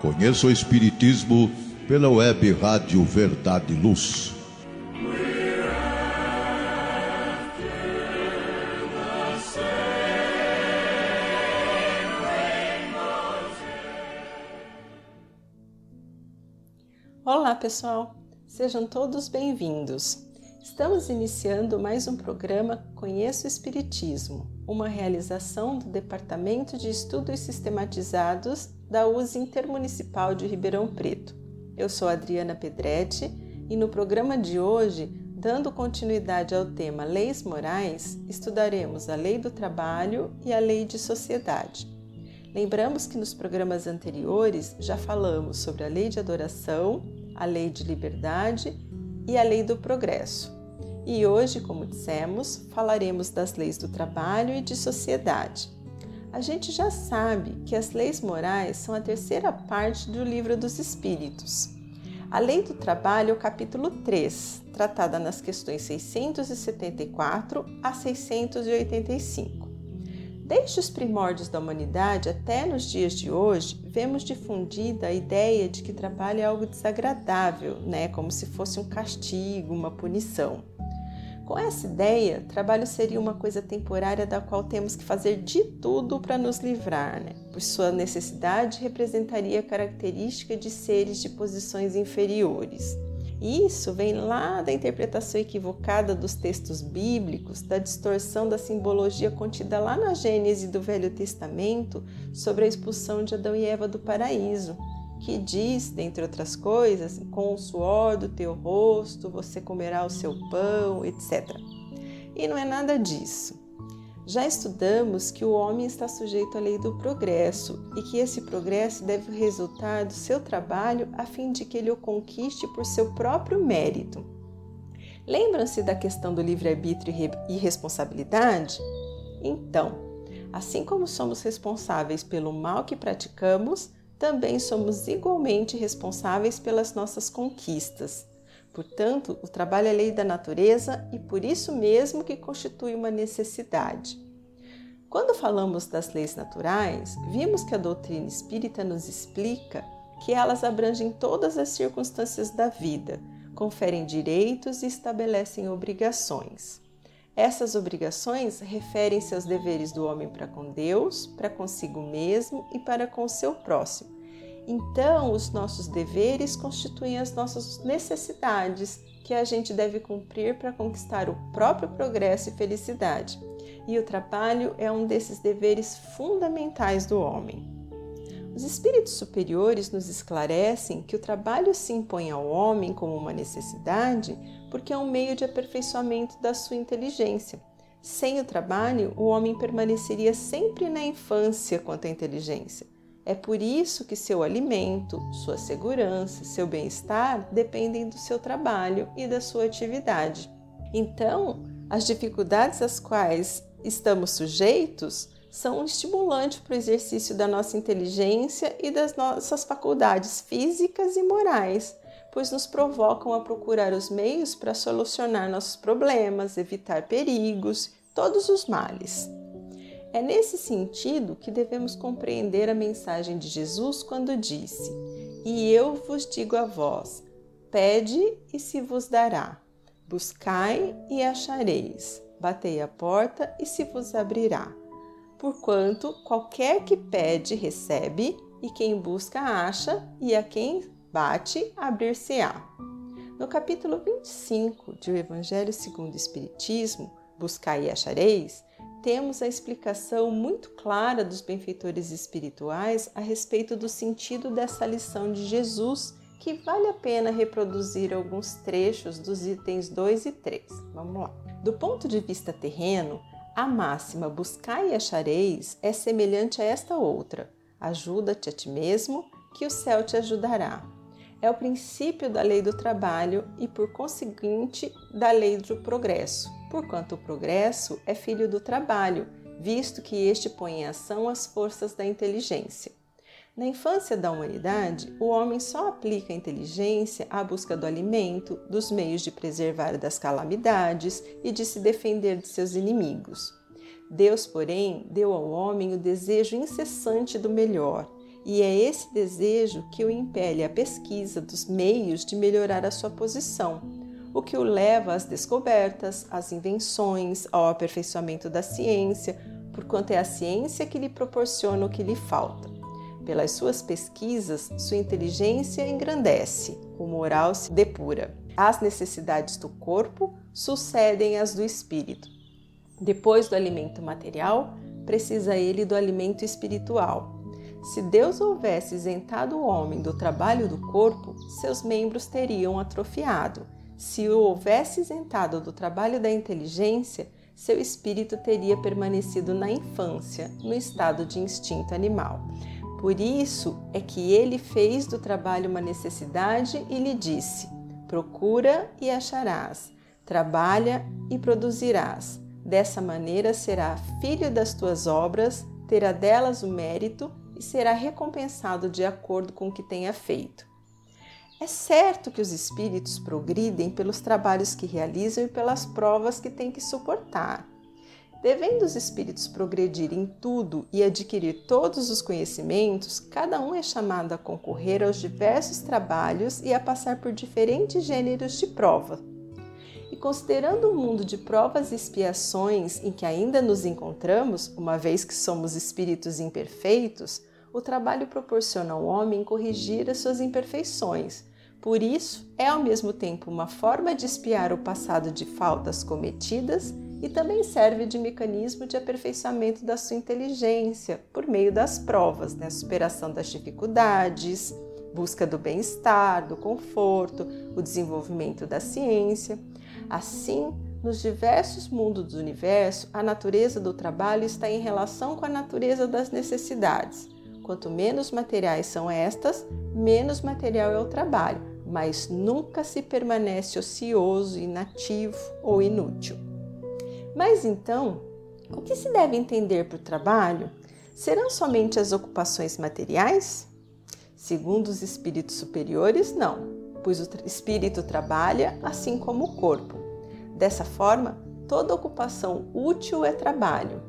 Conheça o Espiritismo pela web Rádio Verdade e Luz. Olá, pessoal! Sejam todos bem-vindos. Estamos iniciando mais um programa Conheço o Espiritismo, uma realização do Departamento de Estudos Sistematizados da USE Intermunicipal de Ribeirão Preto. Eu sou Adriana Pedretti e no programa de hoje, dando continuidade ao tema Leis Morais, estudaremos a Lei do Trabalho e a Lei de Sociedade. Lembramos que nos programas anteriores já falamos sobre a Lei de Adoração, a Lei de Liberdade e a Lei do Progresso. E hoje, como dissemos, falaremos das leis do trabalho e de sociedade. A gente já sabe que as leis morais são a terceira parte do Livro dos Espíritos. A Lei do Trabalho é o capítulo 3, tratada nas questões 674 a 685. Desde os primórdios da humanidade até nos dias de hoje, vemos difundida a ideia de que trabalho é algo desagradável, né? como se fosse um castigo, uma punição. Com essa ideia, trabalho seria uma coisa temporária da qual temos que fazer de tudo para nos livrar, né? pois sua necessidade representaria a característica de seres de posições inferiores. Isso vem lá da interpretação equivocada dos textos bíblicos, da distorção da simbologia contida lá na Gênese do Velho Testamento sobre a expulsão de Adão e Eva do paraíso que diz, dentre outras coisas, com o suor do teu rosto você comerá o seu pão, etc. E não é nada disso. Já estudamos que o homem está sujeito à lei do progresso e que esse progresso deve resultar do seu trabalho a fim de que ele o conquiste por seu próprio mérito. Lembram-se da questão do livre-arbítrio e responsabilidade? Então, assim como somos responsáveis pelo mal que praticamos, também somos igualmente responsáveis pelas nossas conquistas. Portanto, o trabalho é lei da natureza e por isso mesmo que constitui uma necessidade. Quando falamos das leis naturais, vimos que a doutrina espírita nos explica que elas abrangem todas as circunstâncias da vida, conferem direitos e estabelecem obrigações. Essas obrigações referem-se aos deveres do homem para com Deus, para consigo mesmo e para com o seu próximo. Então, os nossos deveres constituem as nossas necessidades que a gente deve cumprir para conquistar o próprio progresso e felicidade. E o trabalho é um desses deveres fundamentais do homem. Os espíritos superiores nos esclarecem que o trabalho se impõe ao homem como uma necessidade porque é um meio de aperfeiçoamento da sua inteligência. Sem o trabalho, o homem permaneceria sempre na infância quanto à inteligência. É por isso que seu alimento, sua segurança, seu bem-estar dependem do seu trabalho e da sua atividade. Então, as dificuldades às quais estamos sujeitos são um estimulante para o exercício da nossa inteligência e das nossas faculdades físicas e morais, pois nos provocam a procurar os meios para solucionar nossos problemas, evitar perigos, todos os males. É nesse sentido que devemos compreender a mensagem de Jesus quando disse: E eu vos digo a vós: pede e se vos dará, buscai e achareis, batei a porta e se vos abrirá porquanto qualquer que pede recebe, e quem busca acha, e a quem bate abrir-se-á. No capítulo 25 de O Evangelho segundo o Espiritismo, Buscai e achareis, temos a explicação muito clara dos benfeitores espirituais a respeito do sentido dessa lição de Jesus, que vale a pena reproduzir alguns trechos dos itens 2 e 3. Vamos lá. Do ponto de vista terreno, a máxima buscai e achareis é semelhante a esta outra: ajuda-te a ti mesmo, que o céu te ajudará. É o princípio da lei do trabalho e, por conseguinte, da lei do progresso, porquanto o progresso é filho do trabalho, visto que este põe em ação as forças da inteligência. Na infância da humanidade, o homem só aplica a inteligência à busca do alimento, dos meios de preservar das calamidades e de se defender de seus inimigos. Deus, porém, deu ao homem o desejo incessante do melhor, e é esse desejo que o impele à pesquisa dos meios de melhorar a sua posição, o que o leva às descobertas, às invenções, ao aperfeiçoamento da ciência, porquanto é a ciência que lhe proporciona o que lhe falta. Pelas suas pesquisas, sua inteligência engrandece, o moral se depura. As necessidades do corpo sucedem às do espírito. Depois do alimento material, precisa ele do alimento espiritual. Se Deus houvesse isentado o homem do trabalho do corpo, seus membros teriam atrofiado. Se o houvesse isentado do trabalho da inteligência, seu espírito teria permanecido na infância, no estado de instinto animal. Por isso é que ele fez do trabalho uma necessidade e lhe disse: Procura e acharás, trabalha e produzirás. Dessa maneira será filho das tuas obras, terá delas o mérito e será recompensado de acordo com o que tenha feito. É certo que os espíritos progridem pelos trabalhos que realizam e pelas provas que têm que suportar. Devendo os espíritos progredir em tudo e adquirir todos os conhecimentos, cada um é chamado a concorrer aos diversos trabalhos e a passar por diferentes gêneros de prova. Considerando o mundo de provas e expiações em que ainda nos encontramos, uma vez que somos espíritos imperfeitos, o trabalho proporciona ao homem corrigir as suas imperfeições. Por isso, é ao mesmo tempo uma forma de espiar o passado de faltas cometidas e também serve de mecanismo de aperfeiçoamento da sua inteligência por meio das provas, né? superação das dificuldades, busca do bem-estar, do conforto, o desenvolvimento da ciência. Assim, nos diversos mundos do universo, a natureza do trabalho está em relação com a natureza das necessidades. Quanto menos materiais são estas, menos material é o trabalho, mas nunca se permanece ocioso, inativo ou inútil. Mas então, o que se deve entender por trabalho? Serão somente as ocupações materiais? Segundo os espíritos superiores, não, pois o espírito trabalha assim como o corpo. Dessa forma, toda ocupação útil é trabalho.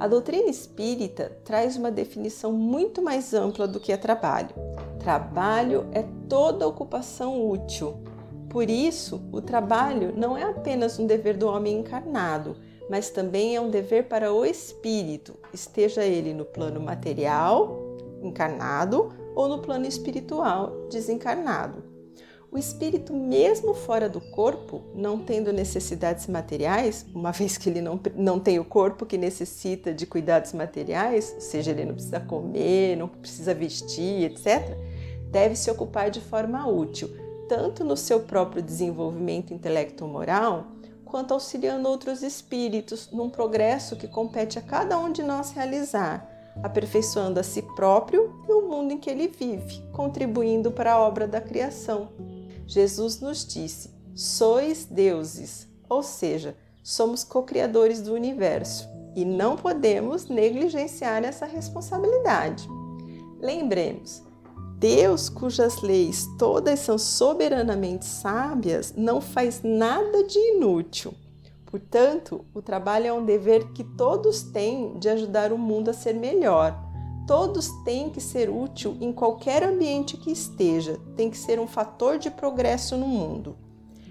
A doutrina espírita traz uma definição muito mais ampla do que é trabalho. Trabalho é toda ocupação útil, por isso, o trabalho não é apenas um dever do homem encarnado, mas também é um dever para o espírito, esteja ele no plano material, encarnado, ou no plano espiritual, desencarnado. O espírito, mesmo fora do corpo, não tendo necessidades materiais, uma vez que ele não, não tem o corpo que necessita de cuidados materiais, ou seja, ele não precisa comer, não precisa vestir, etc., deve se ocupar de forma útil tanto no seu próprio desenvolvimento intelecto-moral, quanto auxiliando outros espíritos num progresso que compete a cada um de nós realizar, aperfeiçoando a si próprio e o mundo em que ele vive, contribuindo para a obra da criação. Jesus nos disse: sois deuses, ou seja, somos co-criadores do universo e não podemos negligenciar essa responsabilidade. Lembremos, Deus, cujas leis todas são soberanamente sábias, não faz nada de inútil. Portanto, o trabalho é um dever que todos têm de ajudar o mundo a ser melhor. Todos têm que ser útil em qualquer ambiente que esteja, tem que ser um fator de progresso no mundo.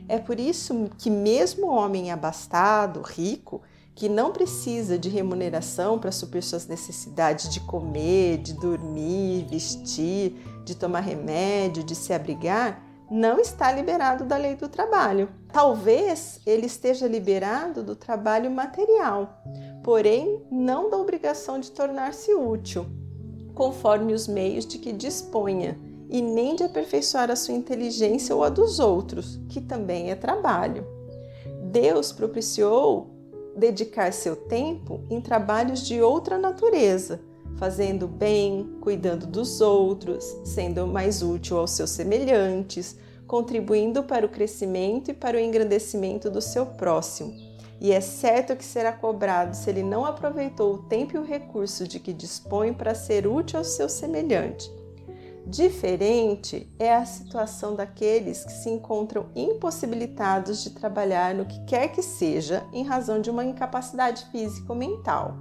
É por isso que, mesmo o homem abastado, rico, que não precisa de remuneração para suprir suas necessidades de comer, de dormir, vestir, de tomar remédio, de se abrigar, não está liberado da lei do trabalho. Talvez ele esteja liberado do trabalho material, porém não da obrigação de tornar-se útil, conforme os meios de que disponha, e nem de aperfeiçoar a sua inteligência ou a dos outros, que também é trabalho. Deus propiciou dedicar seu tempo em trabalhos de outra natureza, fazendo bem, cuidando dos outros, sendo mais útil aos seus semelhantes, contribuindo para o crescimento e para o engrandecimento do seu próximo. E é certo que será cobrado se ele não aproveitou o tempo e o recurso de que dispõe para ser útil ao seu semelhante. Diferente é a situação daqueles que se encontram impossibilitados de trabalhar no que quer que seja em razão de uma incapacidade física ou mental.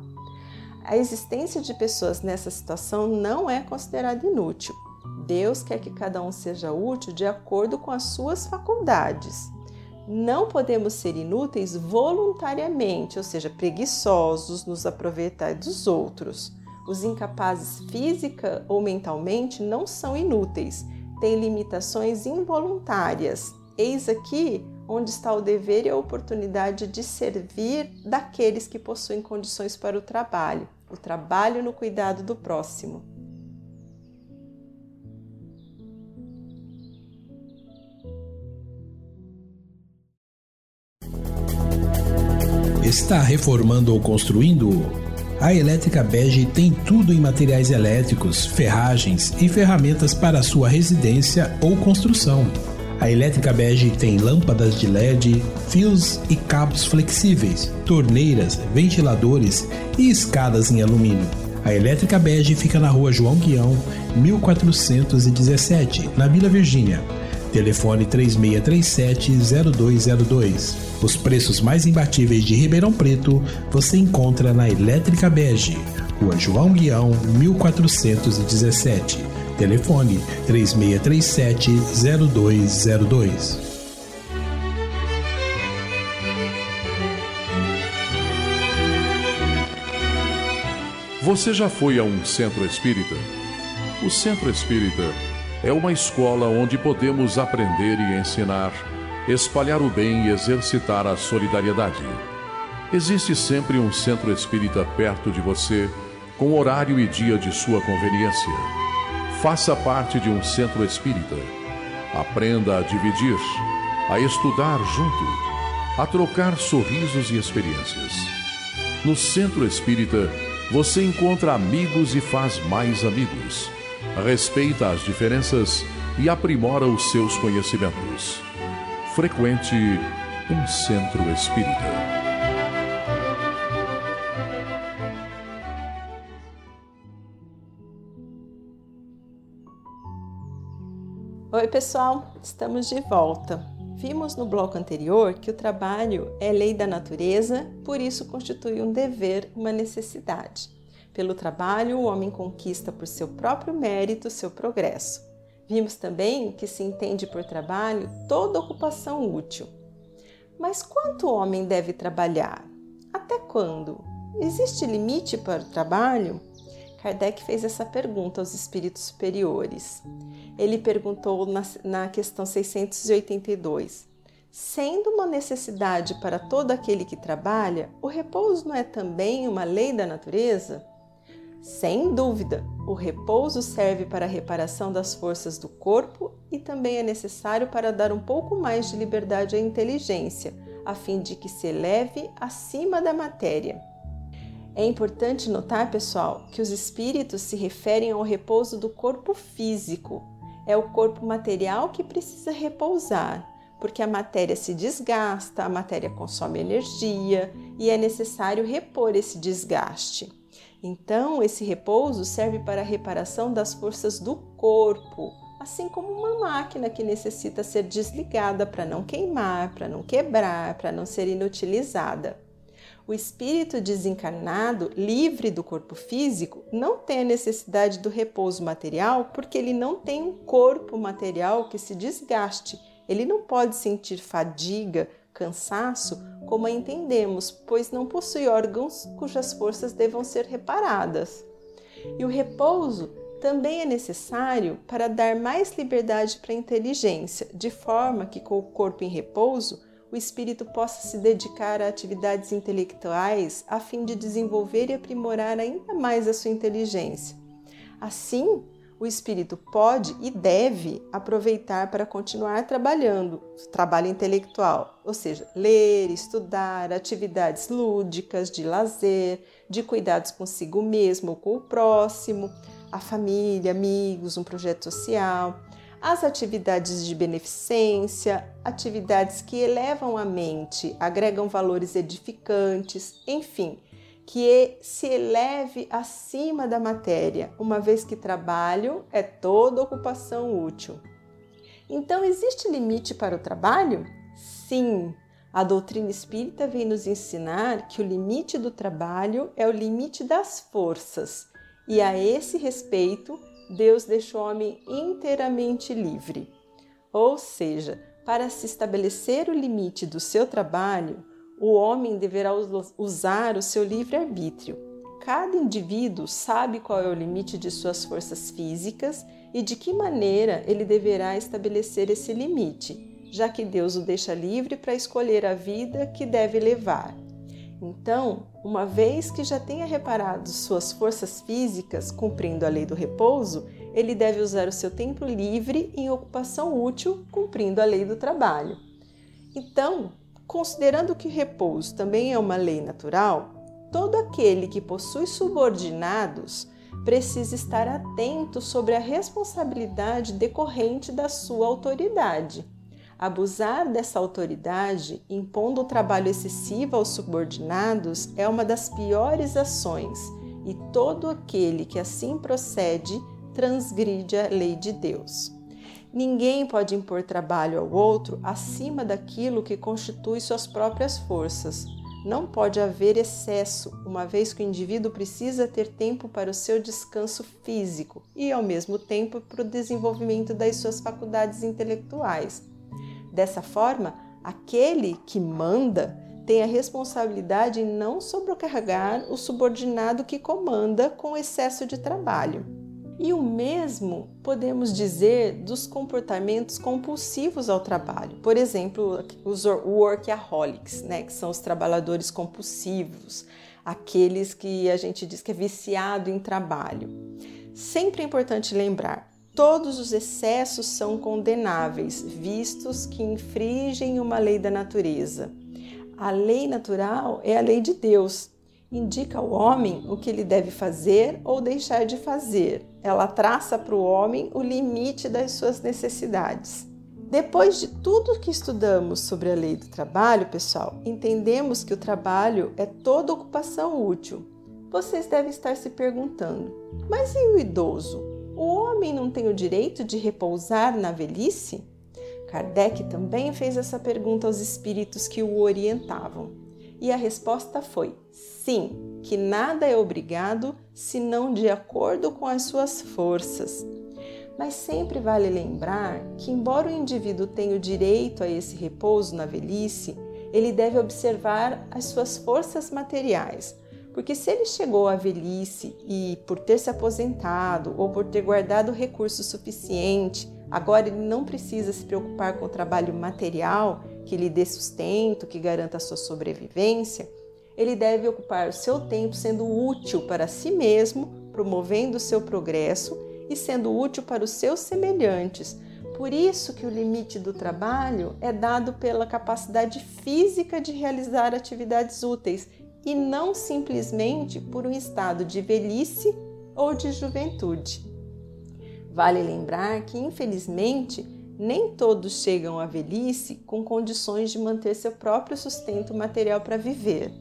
A existência de pessoas nessa situação não é considerada inútil. Deus quer que cada um seja útil de acordo com as suas faculdades. Não podemos ser inúteis voluntariamente, ou seja, preguiçosos, nos aproveitar dos outros. Os incapazes física ou mentalmente não são inúteis, têm limitações involuntárias. Eis aqui onde está o dever e a oportunidade de servir daqueles que possuem condições para o trabalho, o trabalho no cuidado do próximo. Está reformando ou construindo? A Elétrica Bege tem tudo em materiais elétricos, ferragens e ferramentas para sua residência ou construção. A Elétrica Bege tem lâmpadas de LED, fios e cabos flexíveis, torneiras, ventiladores e escadas em alumínio. A Elétrica Bege fica na rua João Guião, 1417, na Vila Virgínia. Telefone 3637-0202. Os preços mais imbatíveis de Ribeirão Preto você encontra na Elétrica Bege, Rua João Guião, 1417. Telefone 3637-0202. Você já foi a um centro espírita? O centro espírita é uma escola onde podemos aprender e ensinar, espalhar o bem e exercitar a solidariedade. Existe sempre um centro espírita perto de você, com horário e dia de sua conveniência. Faça parte de um centro espírita. Aprenda a dividir, a estudar junto, a trocar sorrisos e experiências. No centro espírita, você encontra amigos e faz mais amigos respeita as diferenças e aprimora os seus conhecimentos. Frequente um centro espírita. Oi, pessoal, estamos de volta. Vimos no bloco anterior que o trabalho é lei da natureza, por isso constitui um dever, uma necessidade. Pelo trabalho, o homem conquista por seu próprio mérito seu progresso. Vimos também que se entende por trabalho toda ocupação útil. Mas quanto o homem deve trabalhar? Até quando? Existe limite para o trabalho? Kardec fez essa pergunta aos espíritos superiores. Ele perguntou na, na questão 682. Sendo uma necessidade para todo aquele que trabalha, o repouso não é também uma lei da natureza? Sem dúvida, o repouso serve para a reparação das forças do corpo e também é necessário para dar um pouco mais de liberdade à inteligência, a fim de que se eleve acima da matéria. É importante notar, pessoal, que os espíritos se referem ao repouso do corpo físico. É o corpo material que precisa repousar, porque a matéria se desgasta, a matéria consome energia e é necessário repor esse desgaste. Então, esse repouso serve para a reparação das forças do corpo, assim como uma máquina que necessita ser desligada para não queimar, para não quebrar, para não ser inutilizada. O espírito desencarnado, livre do corpo físico, não tem a necessidade do repouso material porque ele não tem um corpo material que se desgaste. Ele não pode sentir fadiga, cansaço como a entendemos, pois não possui órgãos cujas forças devam ser reparadas. E o repouso também é necessário para dar mais liberdade para a inteligência, de forma que, com o corpo em repouso, o espírito possa se dedicar a atividades intelectuais a fim de desenvolver e aprimorar ainda mais a sua inteligência. Assim, o espírito pode e deve aproveitar para continuar trabalhando, trabalho intelectual, ou seja, ler, estudar, atividades lúdicas, de lazer, de cuidados consigo mesmo ou com o próximo, a família, amigos, um projeto social, as atividades de beneficência, atividades que elevam a mente, agregam valores edificantes, enfim, que se eleve acima da matéria, uma vez que trabalho é toda ocupação útil. Então, existe limite para o trabalho? Sim, a doutrina espírita vem nos ensinar que o limite do trabalho é o limite das forças, e a esse respeito, Deus deixou o homem inteiramente livre. Ou seja, para se estabelecer o limite do seu trabalho, o homem deverá usar o seu livre-arbítrio. Cada indivíduo sabe qual é o limite de suas forças físicas e de que maneira ele deverá estabelecer esse limite, já que Deus o deixa livre para escolher a vida que deve levar. Então, uma vez que já tenha reparado suas forças físicas cumprindo a lei do repouso, ele deve usar o seu tempo livre em ocupação útil, cumprindo a lei do trabalho. Então, considerando que o repouso também é uma lei natural, todo aquele que possui subordinados precisa estar atento sobre a responsabilidade decorrente da sua autoridade. Abusar dessa autoridade, impondo o trabalho excessivo aos subordinados, é uma das piores ações, e todo aquele que assim procede transgride a lei de Deus. Ninguém pode impor trabalho ao outro acima daquilo que constitui suas próprias forças. Não pode haver excesso, uma vez que o indivíduo precisa ter tempo para o seu descanso físico e, ao mesmo tempo, para o desenvolvimento das suas faculdades intelectuais. Dessa forma, aquele que manda tem a responsabilidade em não sobrecarregar o subordinado que comanda com excesso de trabalho. E o mesmo podemos dizer dos comportamentos compulsivos ao trabalho. Por exemplo, os workaholics, né, que são os trabalhadores compulsivos, aqueles que a gente diz que é viciado em trabalho. Sempre é importante lembrar, todos os excessos são condenáveis, vistos que infringem uma lei da natureza. A lei natural é a lei de Deus, indica ao homem o que ele deve fazer ou deixar de fazer. Ela traça para o homem o limite das suas necessidades. Depois de tudo que estudamos sobre a lei do trabalho, pessoal, entendemos que o trabalho é toda ocupação útil. Vocês devem estar se perguntando: mas e o idoso? O homem não tem o direito de repousar na velhice? Kardec também fez essa pergunta aos espíritos que o orientavam. E a resposta foi: sim, que nada é obrigado senão de acordo com as suas forças. Mas sempre vale lembrar que, embora o indivíduo tenha o direito a esse repouso na velhice, ele deve observar as suas forças materiais, porque se ele chegou à velhice e, por ter se aposentado ou por ter guardado recurso suficiente, agora ele não precisa se preocupar com o trabalho material, que lhe dê sustento, que garanta a sua sobrevivência, ele deve ocupar o seu tempo sendo útil para si mesmo, promovendo o seu progresso e sendo útil para os seus semelhantes. Por isso que o limite do trabalho é dado pela capacidade física de realizar atividades úteis e não simplesmente por um estado de velhice ou de juventude. Vale lembrar que, infelizmente, nem todos chegam à velhice com condições de manter seu próprio sustento material para viver.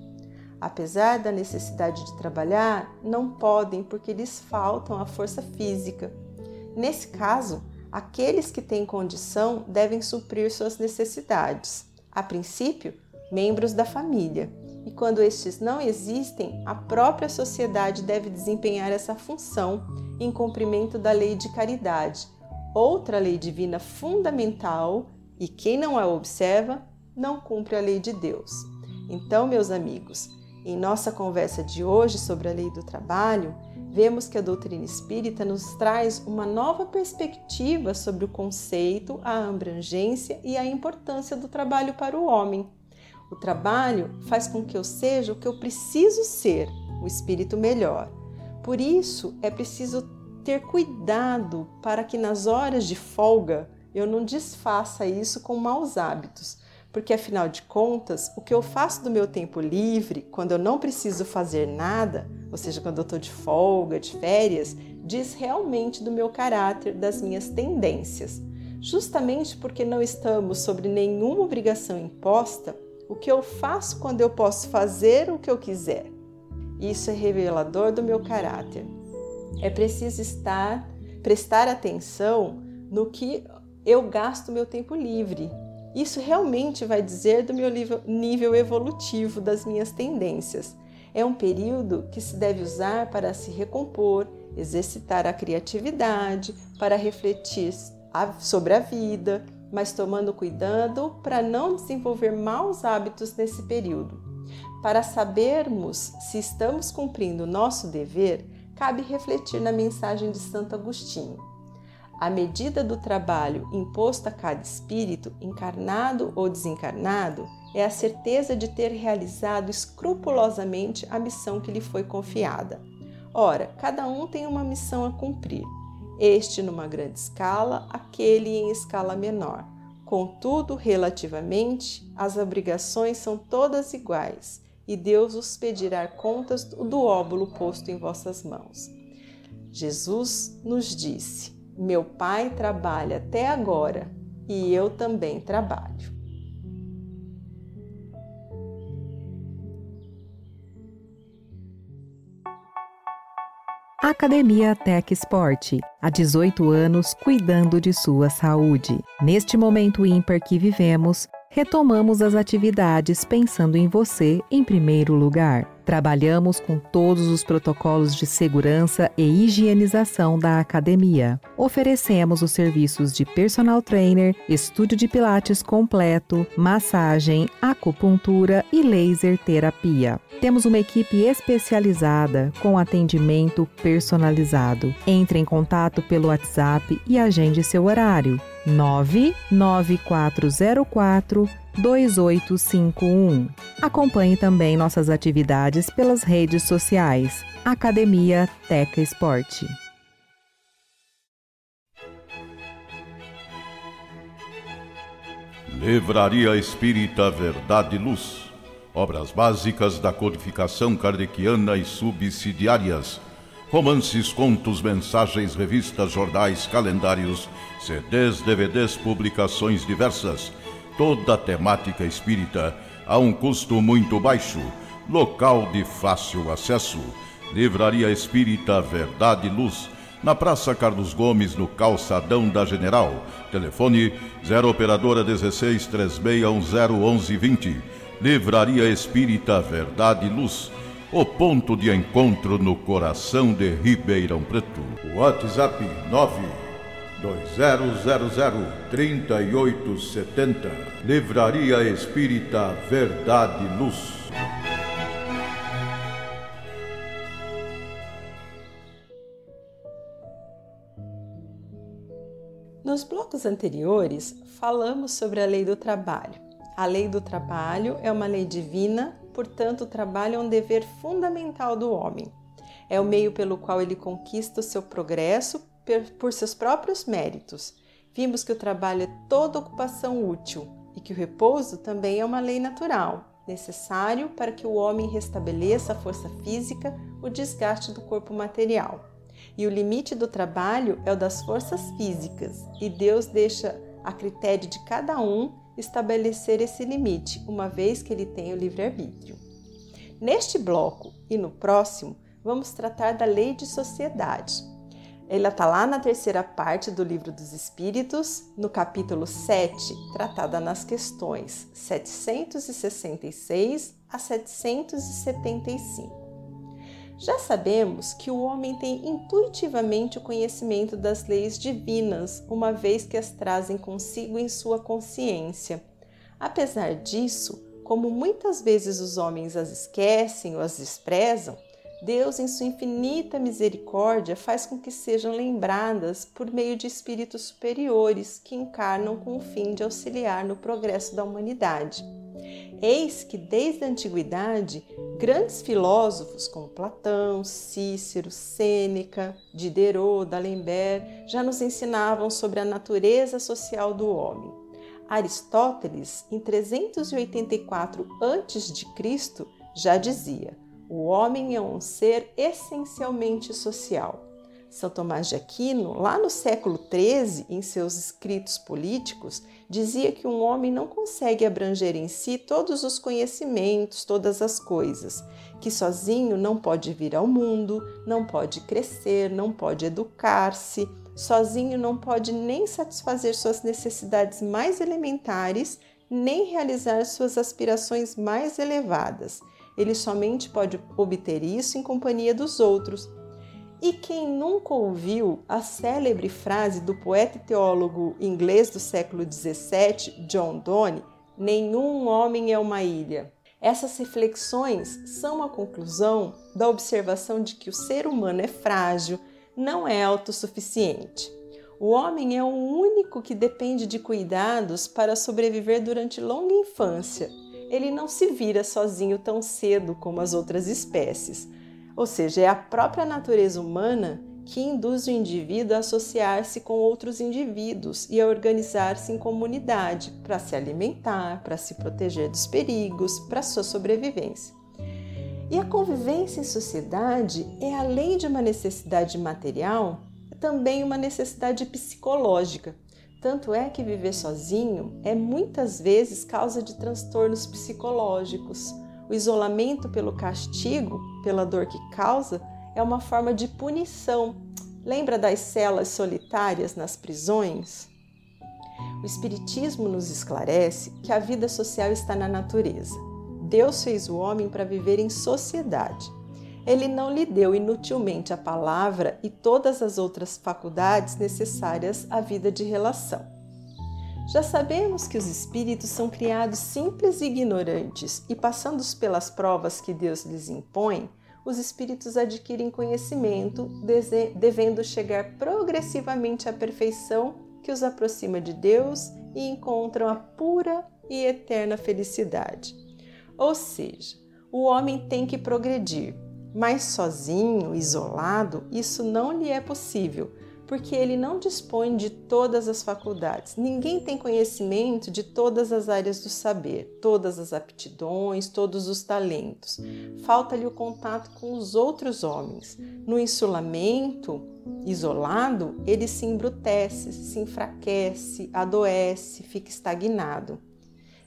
Apesar da necessidade de trabalhar, não podem porque lhes faltam a força física. Nesse caso, aqueles que têm condição devem suprir suas necessidades. A princípio, membros da família. E quando estes não existem, a própria sociedade deve desempenhar essa função em cumprimento da lei de caridade, outra lei divina fundamental e quem não a observa não cumpre a lei de Deus. Então, meus amigos, em nossa conversa de hoje sobre a lei do trabalho, vemos que a doutrina espírita nos traz uma nova perspectiva sobre o conceito, a abrangência e a importância do trabalho para o homem. O trabalho faz com que eu seja o que eu preciso ser, o espírito melhor. Por isso, é preciso ter cuidado para que nas horas de folga eu não desfaça isso com maus hábitos, porque afinal de contas, o que eu faço do meu tempo livre, quando eu não preciso fazer nada, ou seja, quando eu estou de folga, de férias, diz realmente do meu caráter, das minhas tendências. Justamente porque não estamos sobre nenhuma obrigação imposta, o que eu faço quando eu posso fazer o que eu quiser. Isso é revelador do meu caráter. É preciso estar, prestar atenção no que eu gasto meu tempo livre. Isso realmente vai dizer do meu nível evolutivo das minhas tendências. É um período que se deve usar para se recompor, exercitar a criatividade, para refletir sobre a vida, mas tomando cuidado para não desenvolver maus hábitos nesse período. Para sabermos se estamos cumprindo nosso dever, cabe refletir na mensagem de Santo Agostinho. A medida do trabalho imposto a cada espírito, encarnado ou desencarnado, é a certeza de ter realizado escrupulosamente a missão que lhe foi confiada. Ora, cada um tem uma missão a cumprir este numa grande escala, aquele em escala menor. Contudo, relativamente, as obrigações são todas iguais, e Deus os pedirá contas do óbolo posto em vossas mãos. Jesus nos disse: Meu Pai trabalha até agora, e eu também trabalho. Academia Tech Sport, há 18 anos cuidando de sua saúde. Neste momento ímpar que vivemos, retomamos as atividades pensando em você em primeiro lugar. Trabalhamos com todos os protocolos de segurança e higienização da academia. Oferecemos os serviços de personal trainer, estúdio de pilates completo, massagem, acupuntura e laser terapia. Temos uma equipe especializada com atendimento personalizado. Entre em contato pelo WhatsApp e agende seu horário. 99404 2851. Acompanhe também nossas atividades pelas redes sociais. Academia Teca Esporte. Livraria Espírita Verdade e Luz. Obras básicas da codificação kardeciana e subsidiárias. Romances, contos, mensagens, revistas, jornais, calendários, CDs, DVDs, publicações diversas toda a temática espírita a um custo muito baixo, local de fácil acesso. Livraria Espírita Verdade e Luz, na Praça Carlos Gomes, no Calçadão da General. Telefone 0 Operadora 16 3610 Livraria Espírita Verdade e Luz, o ponto de encontro no coração de Ribeirão Preto. WhatsApp 9 3870 Livraria Espírita Verdade e Luz. Nos blocos anteriores, falamos sobre a lei do trabalho. A lei do trabalho é uma lei divina, portanto, o trabalho é um dever fundamental do homem. É o meio pelo qual ele conquista o seu progresso por seus próprios méritos. Vimos que o trabalho é toda ocupação útil e que o repouso também é uma lei natural, necessário para que o homem restabeleça a força física, o desgaste do corpo material. E o limite do trabalho é o das forças físicas, e Deus deixa a critério de cada um estabelecer esse limite, uma vez que ele tem o livre-arbítrio. Neste bloco e no próximo, vamos tratar da lei de sociedade. Ela está lá na terceira parte do Livro dos Espíritos, no capítulo 7, tratada nas questões 766 a 775. Já sabemos que o homem tem intuitivamente o conhecimento das leis divinas, uma vez que as trazem consigo em sua consciência. Apesar disso, como muitas vezes os homens as esquecem ou as desprezam, Deus, em sua infinita misericórdia, faz com que sejam lembradas por meio de espíritos superiores que encarnam com o fim de auxiliar no progresso da humanidade. Eis que, desde a antiguidade, grandes filósofos como Platão, Cícero, Sêneca, Diderot, D'Alembert já nos ensinavam sobre a natureza social do homem. Aristóteles, em 384 a.C., já dizia: o homem é um ser essencialmente social. São Tomás de Aquino, lá no século XIII, em seus escritos políticos, dizia que um homem não consegue abranger em si todos os conhecimentos, todas as coisas, que sozinho não pode vir ao mundo, não pode crescer, não pode educar-se, sozinho não pode nem satisfazer suas necessidades mais elementares, nem realizar suas aspirações mais elevadas. Ele somente pode obter isso em companhia dos outros. E quem nunca ouviu a célebre frase do poeta e teólogo inglês do século XVII, John Donne, nenhum homem é uma ilha. Essas reflexões são a conclusão da observação de que o ser humano é frágil, não é autossuficiente. O homem é o único que depende de cuidados para sobreviver durante longa infância. Ele não se vira sozinho tão cedo como as outras espécies. Ou seja, é a própria natureza humana que induz o indivíduo a associar-se com outros indivíduos e a organizar-se em comunidade para se alimentar, para se proteger dos perigos, para sua sobrevivência. E a convivência em sociedade é, além de uma necessidade material, também uma necessidade psicológica. Tanto é que viver sozinho é muitas vezes causa de transtornos psicológicos. O isolamento pelo castigo, pela dor que causa, é uma forma de punição. Lembra das celas solitárias nas prisões? O Espiritismo nos esclarece que a vida social está na natureza. Deus fez o homem para viver em sociedade. Ele não lhe deu inutilmente a palavra e todas as outras faculdades necessárias à vida de relação. Já sabemos que os espíritos são criados simples e ignorantes, e passando pelas provas que Deus lhes impõe, os espíritos adquirem conhecimento, devendo chegar progressivamente à perfeição que os aproxima de Deus e encontram a pura e eterna felicidade. Ou seja, o homem tem que progredir, mas sozinho, isolado, isso não lhe é possível, porque ele não dispõe de todas as faculdades. Ninguém tem conhecimento de todas as áreas do saber, todas as aptidões, todos os talentos. Falta-lhe o contato com os outros homens. No insulamento, isolado, ele se embrutece, se enfraquece, adoece, fica estagnado.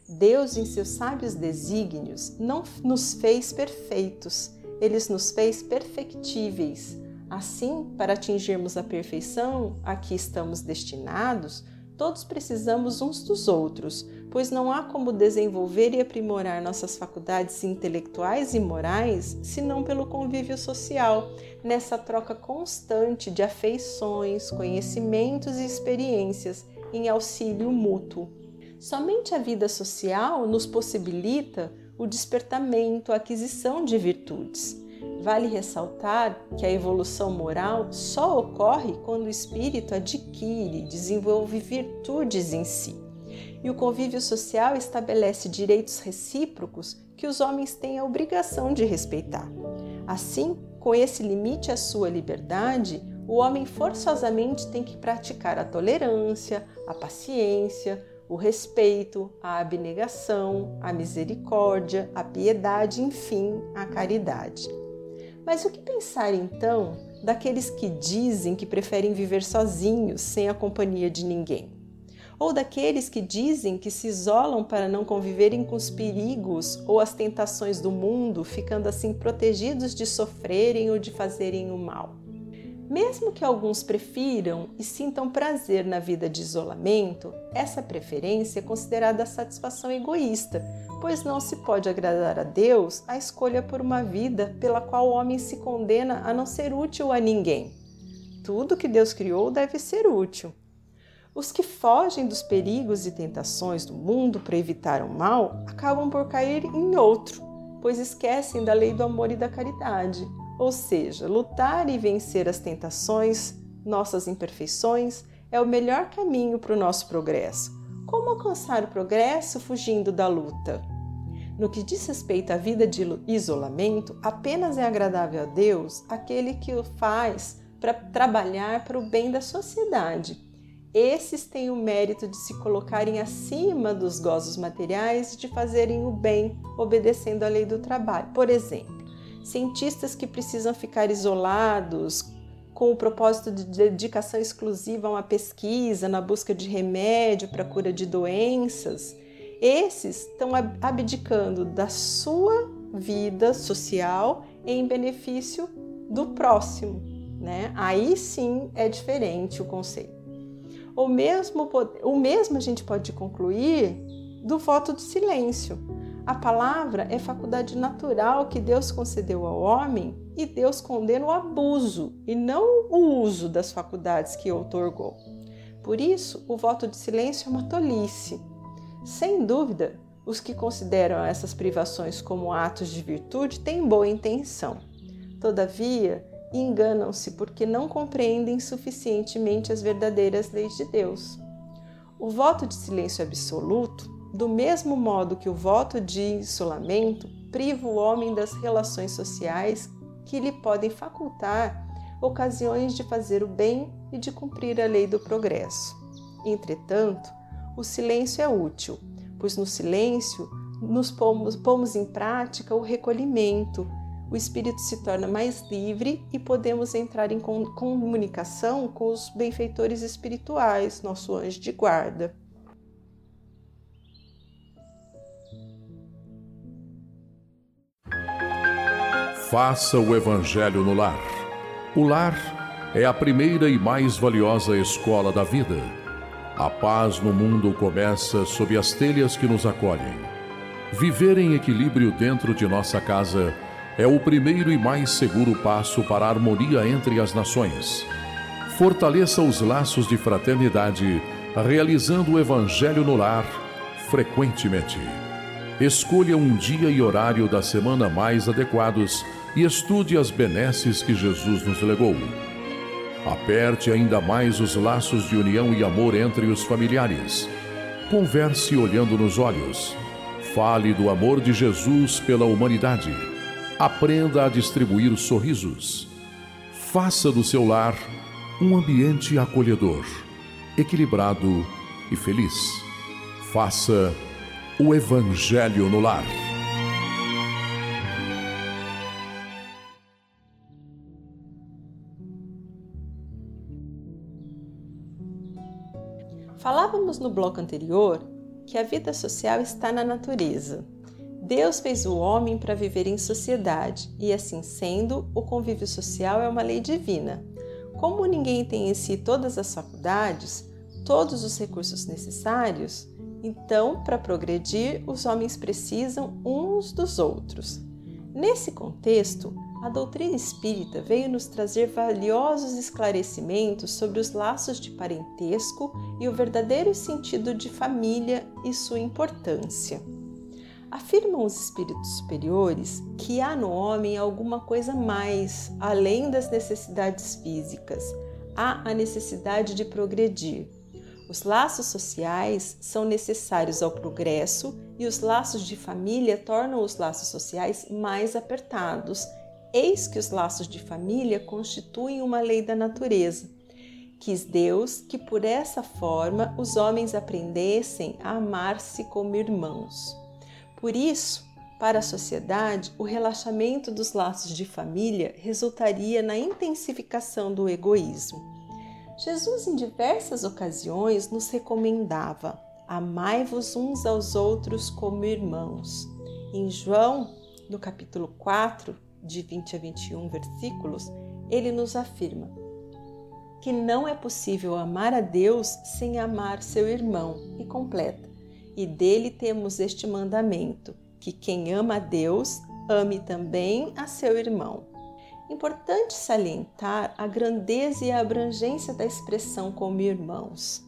Deus, em seus sábios desígnios, não nos fez perfeitos, ele nos fez perfectíveis Assim, para atingirmos a perfeição a que estamos destinados, todos precisamos uns dos outros, pois não há como desenvolver e aprimorar nossas faculdades intelectuais e morais senão pelo convívio social, nessa troca constante de afeições, conhecimentos e experiências em auxílio mútuo. Somente a vida social nos possibilita o despertamento, a aquisição de virtudes. Vale ressaltar que a evolução moral só ocorre quando o espírito adquire, desenvolve virtudes em si. E o convívio social estabelece direitos recíprocos que os homens têm a obrigação de respeitar. Assim, com esse limite à sua liberdade, o homem forçosamente tem que praticar a tolerância, a paciência, o respeito, a abnegação, a misericórdia, a piedade, enfim, a caridade. Mas o que pensar então daqueles que dizem que preferem viver sozinhos, sem a companhia de ninguém? Ou daqueles que dizem que se isolam para não conviverem com os perigos ou as tentações do mundo, ficando assim protegidos de sofrerem ou de fazerem o mal? Mesmo que alguns prefiram e sintam prazer na vida de isolamento, essa preferência é considerada satisfação egoísta, pois não se pode agradar a Deus a escolha por uma vida pela qual o homem se condena a não ser útil a ninguém. Tudo que Deus criou deve ser útil. Os que fogem dos perigos e tentações do mundo para evitar o mal acabam por cair em outro, pois esquecem da lei do amor e da caridade. Ou seja, lutar e vencer as tentações, nossas imperfeições, é o melhor caminho para o nosso progresso. Como alcançar o progresso fugindo da luta? No que diz respeito à vida de isolamento, apenas é agradável a Deus aquele que o faz para trabalhar para o bem da sociedade. Esses têm o mérito de se colocarem acima dos gozos materiais e de fazerem o bem, obedecendo à lei do trabalho. Por exemplo, cientistas que precisam ficar isolados, com o propósito de dedicação exclusiva a uma pesquisa na busca de remédio para cura de doenças, esses estão abdicando da sua vida social em benefício do próximo, né? Aí sim é diferente o conceito. O mesmo, o mesmo a gente pode concluir do voto de silêncio. A palavra é faculdade natural que Deus concedeu ao homem e Deus condena o abuso e não o uso das faculdades que outorgou. Por isso, o voto de silêncio é uma tolice. Sem dúvida, os que consideram essas privações como atos de virtude têm boa intenção. Todavia, enganam-se porque não compreendem suficientemente as verdadeiras leis de Deus. O voto de silêncio absoluto, do mesmo modo que o voto de isolamento, priva o homem das relações sociais que lhe podem facultar ocasiões de fazer o bem e de cumprir a lei do progresso. Entretanto, o silêncio é útil, pois no silêncio nos pomos, pomos em prática o recolhimento, o espírito se torna mais livre e podemos entrar em comunicação com os benfeitores espirituais, nosso anjo de guarda. Faça o Evangelho no lar. O lar é a primeira e mais valiosa escola da vida. A paz no mundo começa sob as telhas que nos acolhem. Viver em equilíbrio dentro de nossa casa é o primeiro e mais seguro passo para a harmonia entre as nações. Fortaleça os laços de fraternidade, realizando o Evangelho no lar frequentemente. Escolha um dia e horário da semana mais adequados e estude as benesses que Jesus nos legou. Aperte ainda mais os laços de união e amor entre os familiares. Converse olhando nos olhos. Fale do amor de Jesus pela humanidade Aprenda a distribuir sorrisos. Faça do seu lar um ambiente acolhedor, equilibrado e feliz. Faça o Evangelho no lar. No bloco anterior que a vida social está na natureza Deus fez o homem para viver em sociedade e, assim sendo, o convívio social é uma lei divina. Como ninguém tem em si todas as faculdades, todos os recursos necessários, então, para progredir, os homens precisam uns dos outros. Nesse contexto, a doutrina espírita veio nos trazer valiosos esclarecimentos sobre os laços de parentesco e o verdadeiro sentido de família e sua importância. Afirmam os espíritos superiores que há no homem alguma coisa mais além das necessidades físicas. Há a necessidade de progredir. Os laços sociais são necessários ao progresso e os laços de família tornam os laços sociais mais apertados. Eis que os laços de família constituem uma lei da natureza. Quis Deus que por essa forma os homens aprendessem a amar-se como irmãos. Por isso, para a sociedade, o relaxamento dos laços de família resultaria na intensificação do egoísmo. Jesus, em diversas ocasiões, nos recomendava: amai-vos uns aos outros como irmãos. Em João, no capítulo 4, de 20 a 21 versículos, ele nos afirma que não é possível amar a Deus sem amar seu irmão e completa e dele temos este mandamento: que quem ama a Deus, ame também a seu irmão. Importante salientar a grandeza e a abrangência da expressão como irmãos.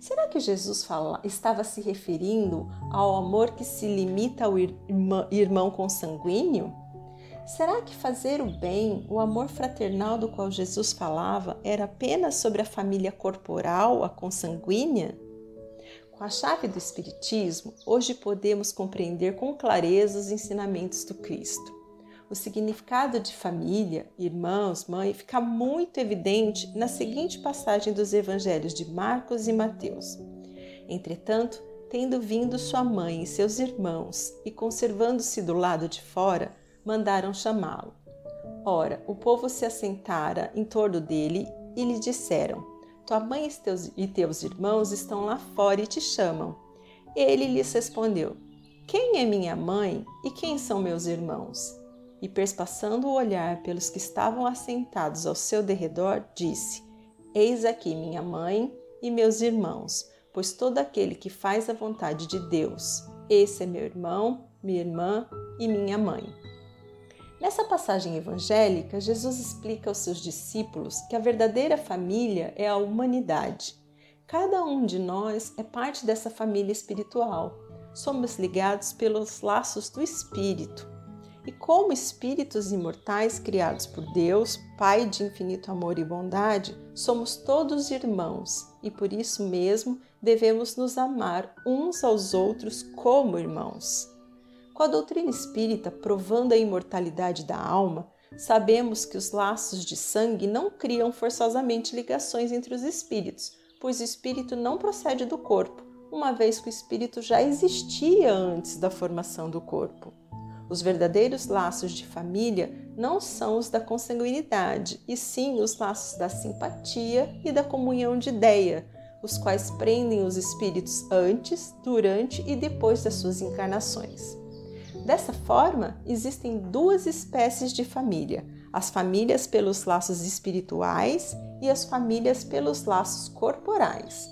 Será que Jesus fala, estava se referindo ao amor que se limita ao irmão consanguíneo? Será que fazer o bem, o amor fraternal do qual Jesus falava, era apenas sobre a família corporal, a consanguínea? Com a chave do Espiritismo, hoje podemos compreender com clareza os ensinamentos do Cristo. O significado de família, irmãos, mãe, fica muito evidente na seguinte passagem dos evangelhos de Marcos e Mateus. Entretanto, tendo vindo sua mãe e seus irmãos e conservando-se do lado de fora, mandaram chamá-lo. Ora, o povo se assentara em torno dele e lhe disseram: tua mãe e teus, e teus irmãos estão lá fora e te chamam. Ele lhes respondeu: Quem é minha mãe e quem são meus irmãos? E perspassando o olhar pelos que estavam assentados ao seu derredor, disse: Eis aqui minha mãe e meus irmãos, pois todo aquele que faz a vontade de Deus, esse é meu irmão, minha irmã e minha mãe. Nessa passagem evangélica, Jesus explica aos seus discípulos que a verdadeira família é a humanidade. Cada um de nós é parte dessa família espiritual. Somos ligados pelos laços do Espírito. E como espíritos imortais criados por Deus, Pai de infinito amor e bondade, somos todos irmãos e por isso mesmo devemos nos amar uns aos outros como irmãos. Com a doutrina espírita provando a imortalidade da alma, sabemos que os laços de sangue não criam forçosamente ligações entre os espíritos, pois o espírito não procede do corpo, uma vez que o espírito já existia antes da formação do corpo. Os verdadeiros laços de família não são os da consanguinidade, e sim os laços da simpatia e da comunhão de ideia, os quais prendem os espíritos antes, durante e depois das suas encarnações. Dessa forma, existem duas espécies de família: as famílias pelos laços espirituais e as famílias pelos laços corporais.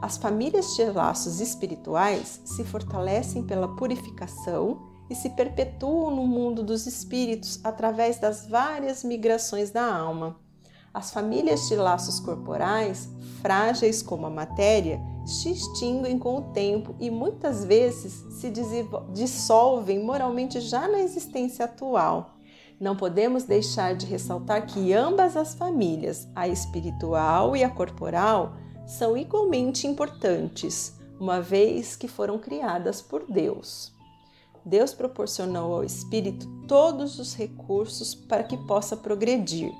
As famílias de laços espirituais se fortalecem pela purificação e se perpetuam no mundo dos espíritos através das várias migrações da alma. As famílias de laços corporais, frágeis como a matéria, se extinguem com o tempo e muitas vezes se dissolvem moralmente já na existência atual. Não podemos deixar de ressaltar que ambas as famílias, a espiritual e a corporal, são igualmente importantes, uma vez que foram criadas por Deus. Deus proporcionou ao espírito todos os recursos para que possa progredir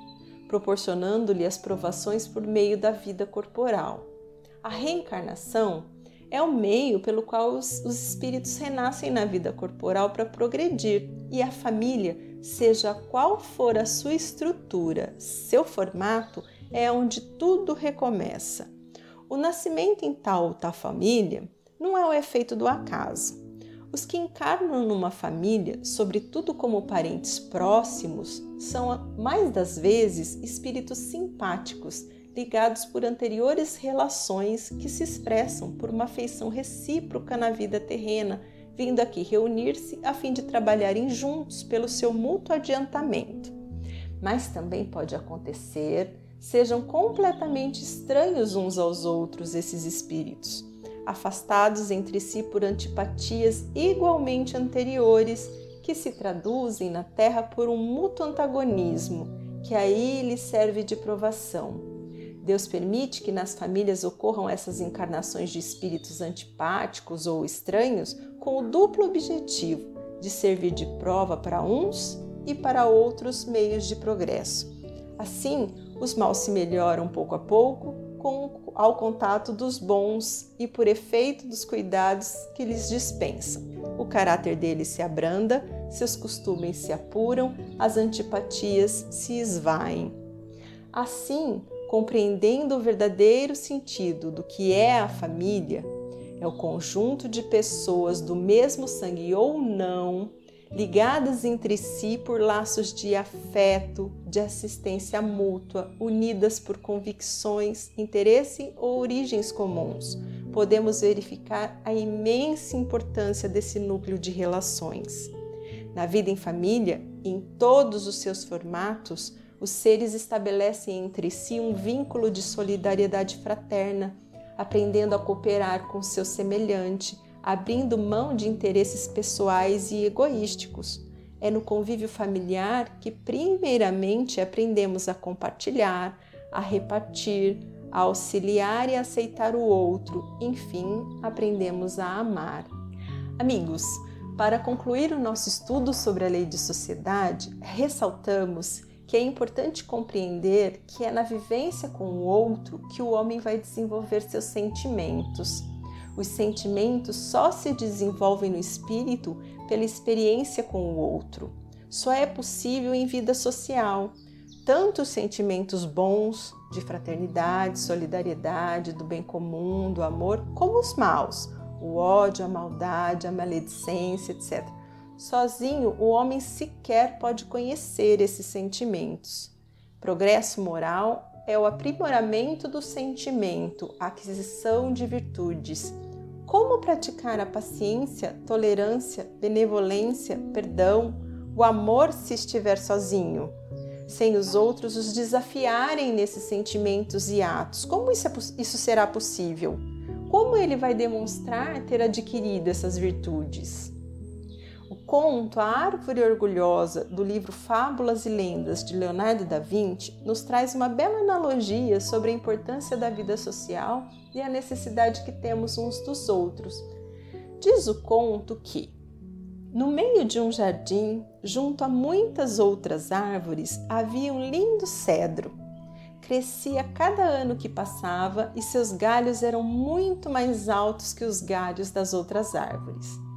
proporcionando-lhe as provações por meio da vida corporal. A reencarnação é o meio pelo qual os, os espíritos renascem na vida corporal para progredir, e a família, seja qual for a sua estrutura, seu formato, é onde tudo recomeça. O nascimento em tal ou tal família não é o efeito do acaso. Os que encarnam numa família, sobretudo como parentes próximos, são mais das vezes espíritos simpáticos, ligados por anteriores relações que se expressam por uma afeição recíproca na vida terrena, vindo aqui reunir-se a fim de trabalharem juntos pelo seu mútuo adiantamento. Mas também pode acontecer sejam completamente estranhos uns aos outros esses espíritos afastados entre si por antipatias igualmente anteriores, que se traduzem na Terra por um mútuo antagonismo, que aí lhe serve de provação. Deus permite que nas famílias ocorram essas encarnações de espíritos antipáticos ou estranhos com o duplo objetivo de servir de prova para uns e para outros meios de progresso. Assim, os maus se melhoram pouco a pouco com, ao contato dos bons e por efeito dos cuidados que lhes dispensam. O caráter deles se abranda, seus costumes se apuram, as antipatias se esvaem. Assim, compreendendo o verdadeiro sentido do que é a família, é o conjunto de pessoas do mesmo sangue ou não ligadas entre si por laços de afeto, de assistência mútua, unidas por convicções, interesse ou origens comuns, podemos verificar a imensa importância desse núcleo de relações. Na vida em família, em todos os seus formatos, os seres estabelecem entre si um vínculo de solidariedade fraterna, aprendendo a cooperar com seu semelhante abrindo mão de interesses pessoais e egoísticos. É no convívio familiar que, primeiramente, aprendemos a compartilhar, a repartir, a auxiliar e aceitar o outro, enfim, aprendemos a amar. Amigos, para concluir o nosso estudo sobre a lei de sociedade, ressaltamos que é importante compreender que é na vivência com o outro que o homem vai desenvolver seus sentimentos. Os sentimentos só se desenvolvem no espírito pela experiência com o outro. Só é possível em vida social. Tanto os sentimentos bons, de fraternidade, solidariedade, do bem comum, do amor, como os maus, o ódio, a maldade, a maledicência, etc. Sozinho, o homem sequer pode conhecer esses sentimentos. Progresso moral é o aprimoramento do sentimento, aquisição de virtudes. Como praticar a paciência, tolerância, benevolência, perdão, o amor se estiver sozinho? sem os outros os desafiarem nesses sentimentos e atos. Como isso, é, isso será possível? Como ele vai demonstrar ter adquirido essas virtudes? Conto A Árvore Orgulhosa, do livro Fábulas e Lendas de Leonardo da Vinci, nos traz uma bela analogia sobre a importância da vida social e a necessidade que temos uns dos outros. Diz o conto que no meio de um jardim, junto a muitas outras árvores, havia um lindo cedro. Crescia cada ano que passava e seus galhos eram muito mais altos que os galhos das outras árvores.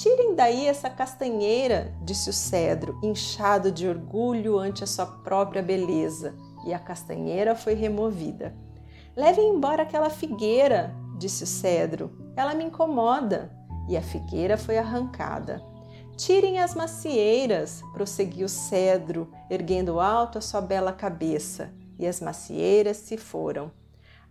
Tirem daí essa castanheira, disse o cedro, inchado de orgulho ante a sua própria beleza, e a castanheira foi removida. Levem embora aquela figueira, disse o cedro, ela me incomoda e a figueira foi arrancada. Tirem as macieiras, prosseguiu o cedro, erguendo alto a sua bela cabeça, e as macieiras se foram.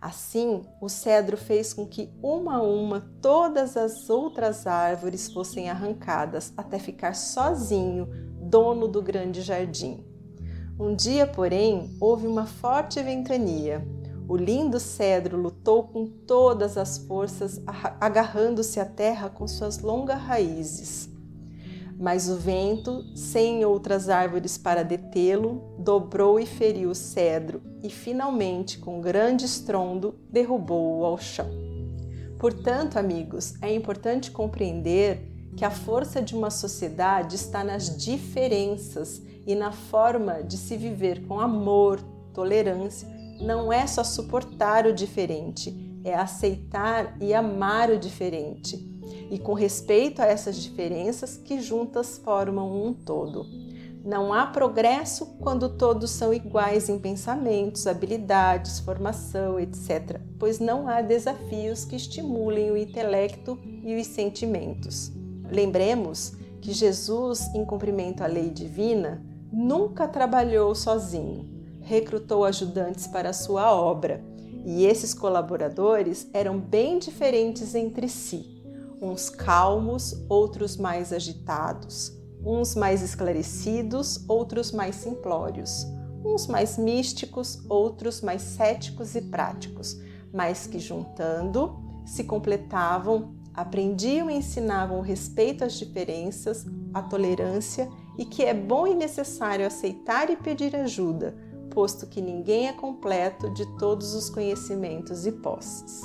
Assim, o cedro fez com que uma a uma todas as outras árvores fossem arrancadas até ficar sozinho, dono do grande jardim. Um dia, porém, houve uma forte ventania. O lindo cedro lutou com todas as forças, agarrando-se à terra com suas longas raízes. Mas o vento, sem outras árvores para detê-lo, dobrou e feriu o cedro e, finalmente, com grande estrondo, derrubou-o ao chão. Portanto, amigos, é importante compreender que a força de uma sociedade está nas diferenças e na forma de se viver com amor, tolerância não é só suportar o diferente, é aceitar e amar o diferente. E com respeito a essas diferenças que juntas formam um todo. Não há progresso quando todos são iguais em pensamentos, habilidades, formação, etc., pois não há desafios que estimulem o intelecto e os sentimentos. Lembremos que Jesus, em cumprimento à lei divina, nunca trabalhou sozinho recrutou ajudantes para sua obra, e esses colaboradores eram bem diferentes entre si, uns calmos, outros mais agitados, uns mais esclarecidos, outros mais simplórios, uns mais místicos, outros mais céticos e práticos, mas que juntando se completavam, aprendiam e ensinavam o respeito às diferenças, a tolerância e que é bom e necessário aceitar e pedir ajuda posto que ninguém é completo de todos os conhecimentos e posses.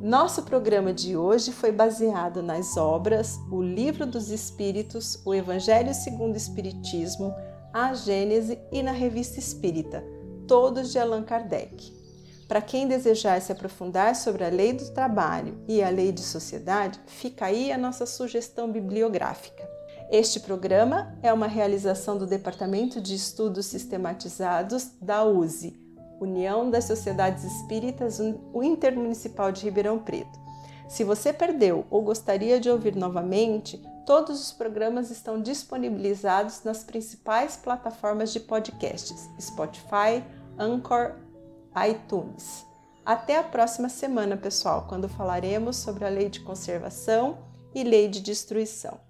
Nosso programa de hoje foi baseado nas obras O Livro dos Espíritos, O Evangelho segundo o Espiritismo, A Gênese e na Revista Espírita, todos de Allan Kardec. Para quem desejar se aprofundar sobre a lei do trabalho e a lei de sociedade, fica aí a nossa sugestão bibliográfica. Este programa é uma realização do Departamento de Estudos Sistematizados da USE, União das Sociedades Espíritas Intermunicipal de Ribeirão Preto. Se você perdeu ou gostaria de ouvir novamente, todos os programas estão disponibilizados nas principais plataformas de podcasts: Spotify, Anchor, iTunes. Até a próxima semana, pessoal, quando falaremos sobre a lei de conservação e lei de destruição.